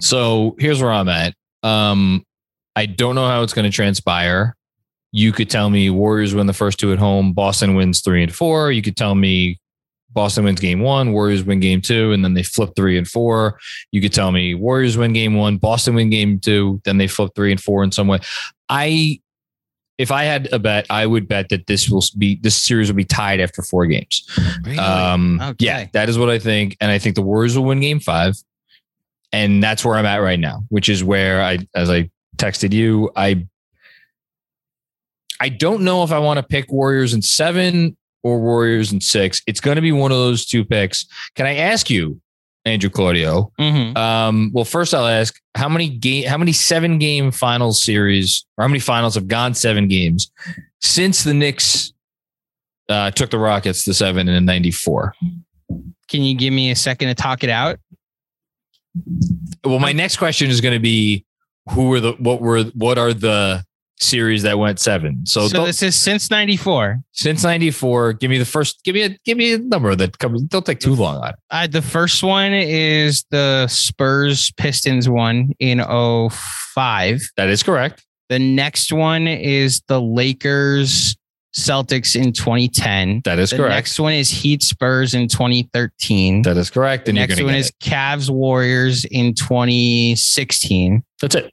So here's where I'm at. Um, I don't know how it's going to transpire. You could tell me Warriors win the first two at home, Boston wins three and four. You could tell me Boston wins game one, Warriors win game two, and then they flip three and four. You could tell me Warriors win game one, Boston win game two, then they flip three and four in some way. I, if I had a bet, I would bet that this will be this series will be tied after four games. Really? Um, Okay. yeah, that is what I think, and I think the Warriors will win Game Five, and that's where I'm at right now. Which is where I, as I texted you, I, I don't know if I want to pick Warriors in seven or Warriors in six. It's going to be one of those two picks. Can I ask you, Andrew Claudio? Mhm. Um, well, first I'll ask how many game, how many seven game finals series, or how many finals have gone seven games since the Knicks uh, took the Rockets to seven in '94. Can you give me a second to talk it out? Well, my next question is going to be who were the what were what are the series that went seven? So, So, this is since 94. since '94, give me the first. Give me a give me a number that comes. Don't take too long on it. Uh, the first one is the Spurs Pistons one in 05. That is correct. The next one is the Lakers Celtics in 2010. That is the correct. next one is Heat Spurs in 2013. that is correct. the And next one is Cavs Warriors in 2016. That's it.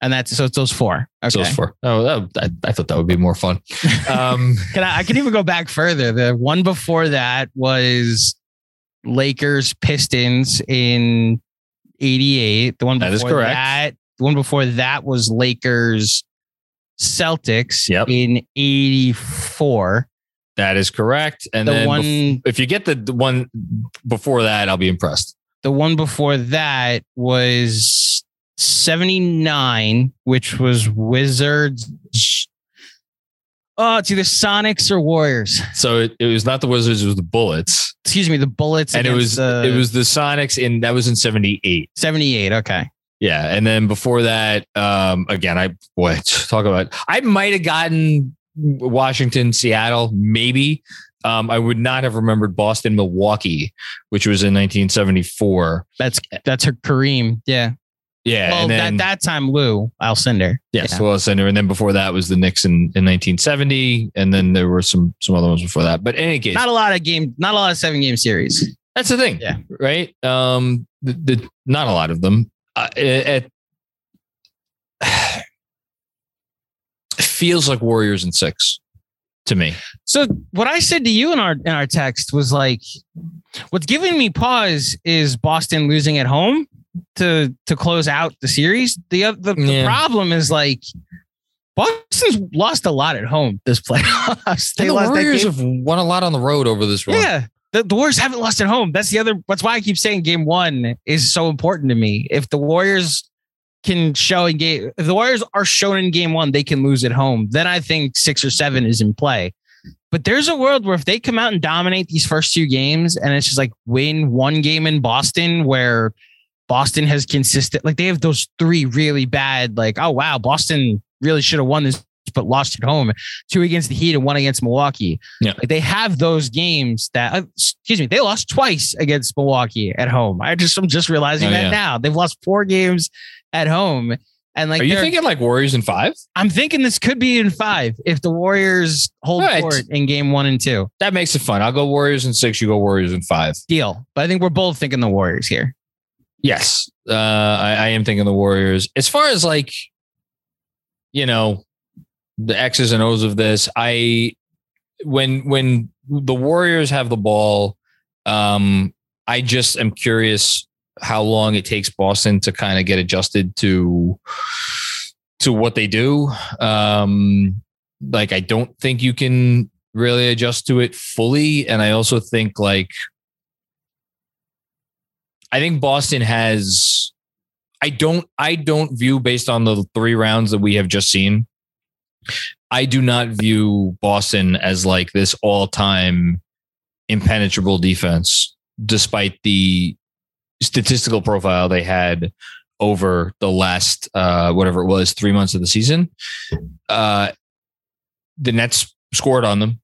And that's so it's those four. Okay. So it's four. Oh, that, I, I thought that would be more fun. Um, Can I, I can even go back further. The one before that was Lakers Pistons in 88. The one That is before correct. that, the one before that was Lakers Celtics Yep. in 84. That is correct. And The then one bef- if you get the, the one before that, I'll be impressed. the one before that was 79, which was Wizards. Oh, it's either Sonics or Warriors. So it, it was not the Wizards, it was the Bullets. Excuse me, the Bullets. and it was the it was the Sonics in that was in 78. 78. Okay. Yeah. And then before that, um, again, I boy, talk about I might have gotten Washington, Seattle, maybe. Um, I would not have remembered Boston, Milwaukee, which was in 1974. That's that's her Kareem. Yeah. Yeah. well, and then, that that time Lou Alcindor. Yes, Yeah. well, center, and then before that was the Knicks in, in 1970, and then there were some some other ones before that. But in any case, Not a lot of game. Not a lot of seven game series. that's the thing, Yeah. right? Um, the, the not a lot of them. Uh, it feels like Warriors in six to me. So what I said to you in our in our text was like, what's giving me pause is Boston losing at home to to close out the series. The the, the Yeah. problem is like. Boston's lost a lot at home this playoffs. They And the lost Warriors have won a lot on the road over this run. Yeah. The, the Warriors haven't lost at home. That's the other. That's why I keep saying game one is so important to me. If the Warriors can show in game, if the Warriors are shown in game one, they can lose at home. Then I think six or seven is in play. But there's a world where if they come out and dominate these first two games, and it's just like win one game in Boston where Boston has consistent, like they have those three really bad, like, oh wow, Boston really should have won this, but lost at home. Two against the Heat and one against Milwaukee. Yeah. Like they have those games that, uh, excuse me, they lost twice against Milwaukee at home. I just, I'm just realizing Oh, that yeah. now. They've lost four games at home. And like, Are you thinking like Warriors in five? I'm thinking this could be in five if the Warriors hold right. court in game one and two. That makes it fun. I'll go Warriors in six. You go Warriors in five. Deal. But I think we're both thinking the Warriors here. Yes, uh, I, I am thinking the Warriors. As far as like, you know, the X's and O's of this, I when when the Warriors have the ball, um, I just am curious how long it takes Boston to kind of get adjusted to to what they do. Um, like I don't think you can really adjust to it fully, and I also think like I think Boston has I don't I don't view based on the three rounds that we have just seen. I do not view Boston as like this all-time impenetrable defense despite the statistical profile they had over the last uh whatever it was 3 months of the season. Uh the Nets scored on them.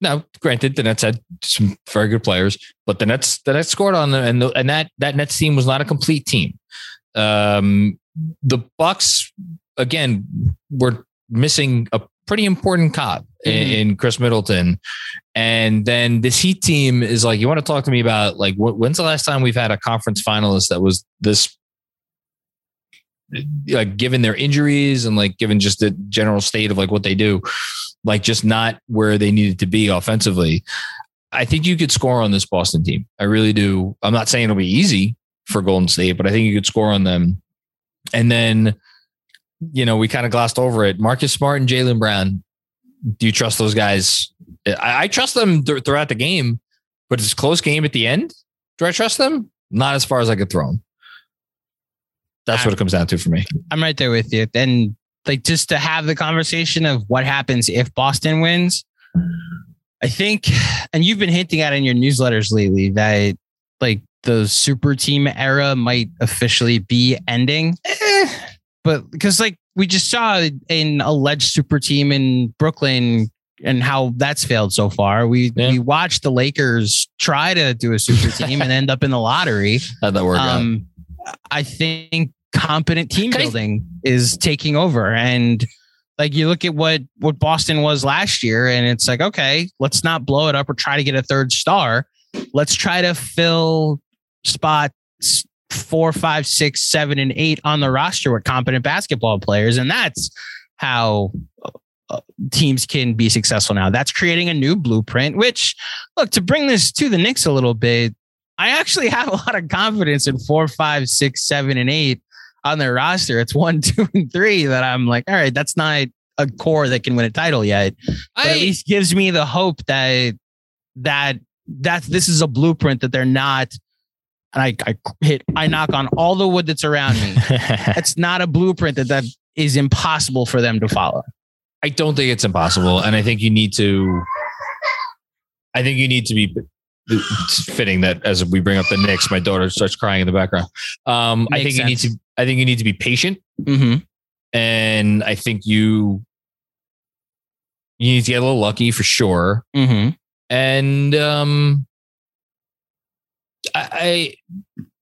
Now, granted, the Nets had some very good players, but the Nets the Nets scored on them, and the, and that that Nets team was not a complete team. Um, the Bucks again were missing a pretty important cop in, Mhm. in Khris Middleton, and then this Heat team is like, you want to talk to me about like wh- when's the last time we've had a conference finalist that was this like given their injuries and like given just the general state of like what they do, like just not where they needed to be offensively. I think you could score on this Boston team. I really do. I'm not saying it'll be easy for Golden State, but I think you could score on them. And then, you know, we kind of glossed over it. Marcus Smart and Jaylen Brown. Do you trust those guys? I, I trust them th- throughout the game, but it's a close game at the end. Do I trust them? Not as far as I could throw them. That's what it comes down to for me. I'm right there with you. And like just to have the conversation of what happens if Boston wins, I think, and you've been hinting at in your newsletters lately that like the super team era might officially be ending. Eh, but because like we just saw an alleged super team in Brooklyn and how that's failed so far. We Yeah. we watched the Lakers try to do a super team and end up in the lottery. How'd that work out? Um, I think competent team building is taking over, and like you look at what what Boston was last year, and it's like, okay, let's not blow it up or try to get a third star. Let's try to fill spots four, five, six, seven, and eight on the roster with competent basketball players, and that's how. uh, Teams can be successful now. That's creating a new blueprint. Which, look, to bring this to the Knicks a little bit, I actually have a lot of confidence in four, five, six, seven, and eight on their roster. It's one, two, and three that I'm like, all right, that's not a core that can win a title yet. But at least gives me the hope that that that this is a blueprint that they're not. And I, I hit, I knock on all the wood that's around me. It's not a blueprint that that is impossible for them to follow. I don't think it's impossible, and I think you need to. I think you need to be it's fitting that as we bring up the Knicks, my daughter starts crying in the background. Um, I think Makes you need to. I think you need to be patient, Mm-hmm. and I think you you need to get a little lucky for sure. Mm-hmm. And um, I,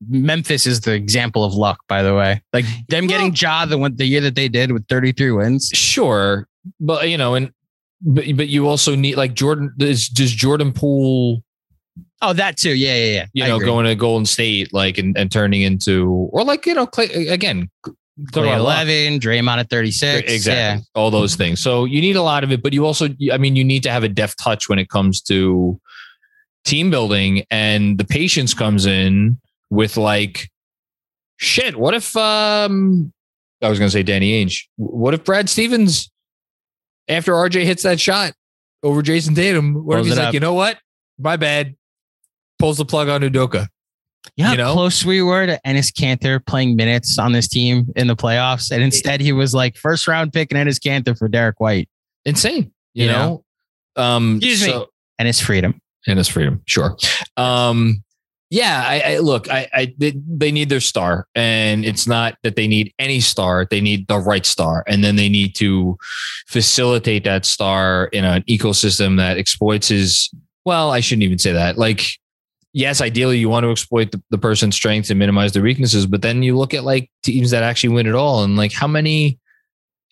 Memphis is the example of luck, by the way. Like them getting Ja the one the year that they did with 33 wins. Sure, but you know, and but but you also need like Jordan. Does, does Jordan Poole? Oh, that too. Yeah, yeah, yeah. you I know, agree. going to Golden State, like, and, and turning into, or like, you know, Klay, again, Klay talk about luck. 11, Draymond at 36. exactly, all those things. So you need a lot of it, but you also, I mean, you need to have a deft touch when it comes to team building, and the patience comes in with like, shit. What if, um, I was going to say Danny Ainge. What if Brad Stevens, after RJ hits that shot over Jayson Tatum, what if he's like, up. you know what? My bad. Pulls the plug on Udoka. Yeah, You know? close we were to Enes Kanter playing minutes on this team in the playoffs. And instead, he was like first round pick and Enes Kanter for Derrick White. insane. You, You know? Um Excuse me. Enes Freedom. Enes Freedom. Sure. Um yeah, I, I look, I, I they, they need their star, and it's not that they need any star; they need the right star, and then they need to facilitate that star in an ecosystem that exploits his. Well, I shouldn't even say that. Like, yes, ideally you want to exploit the, the person's strengths and minimize their weaknesses, but then you look at like teams that actually win it all, and like how many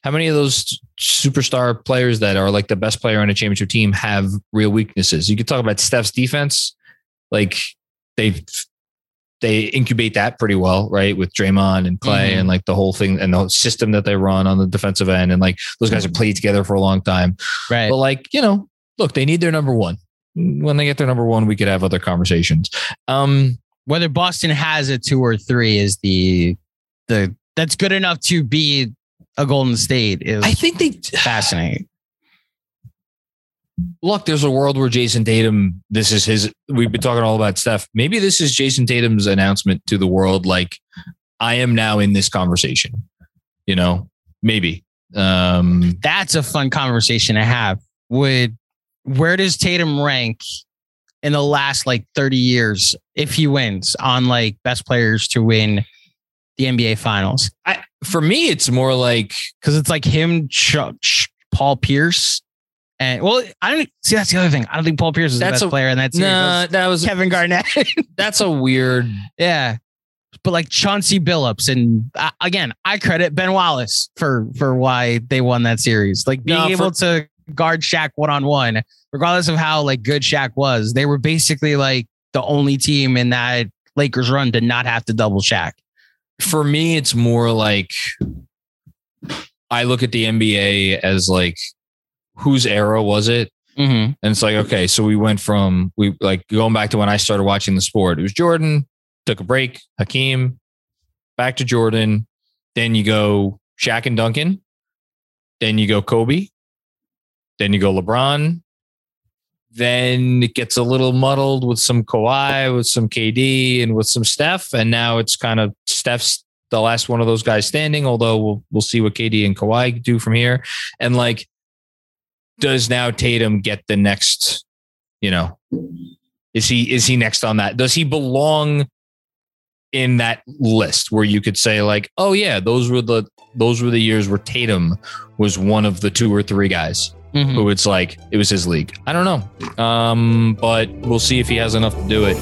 how many of those superstar players that are like the best player on a championship team have real weaknesses? You could talk about Steph's defense. Like they they incubate that pretty well, right? With Draymond and Klay Mhm. and like the whole thing and the whole system that they run on the defensive end. And like those guys have played together for a long time. Right. But like, you know, look, they need their number one. When they get their number one, we could have other conversations. Um, Whether Boston has a two or three is the the that's good enough to be a Golden State is I think they fascinating. look, there's a world where Jayson Tatum, this is his, we've been talking all about Steph. Maybe this is Jayson Tatum's announcement to the world, like, I am now in this conversation. You know, maybe. Um, That's a fun conversation to have. Would where does Tatum rank in the last like 30 years if he wins on like best players to win the NBA finals? I, for me, it's more like, Because it's like him, Ch- Ch- Paul Pierce, and well, I don't see that's the other thing. I don't think Paul Pierce is That's the best a- player in that series. nah, that was, Kevin Garnett. that's a weird, yeah. but like Chauncey Billups and uh, again, I credit Ben Wallace for for why they won that series. Like being No, able for- to guard Shaq one on one, regardless of how like good Shaq was, they were basically like the only team in that Lakers run to not have to double Shaq. For me, it's more like I look at the NBA as like whose era was it? Mm-hmm. And it's like, okay, so we went from we like going back to when I started watching the sport. It was Jordan, took a break, Hakeem, back to Jordan. Then you go Shaq and Duncan. Then you go Kobe. Then you go LeBron. Then it gets a little muddled with some Kawhi, with some KD, and with some Steph. And now it's kind of Steph's the last one of those guys standing, although we'll we'll see what KD and Kawhi do from here. And like does now Tatum get the next, you know, is he is he next on that? Does he belong in that list where you could say like, oh yeah, those were the those were the years where Tatum was one of the two or three guys Mm-hmm. who it's like it was his league. I don't know. Um, but we'll see if he has enough to do it.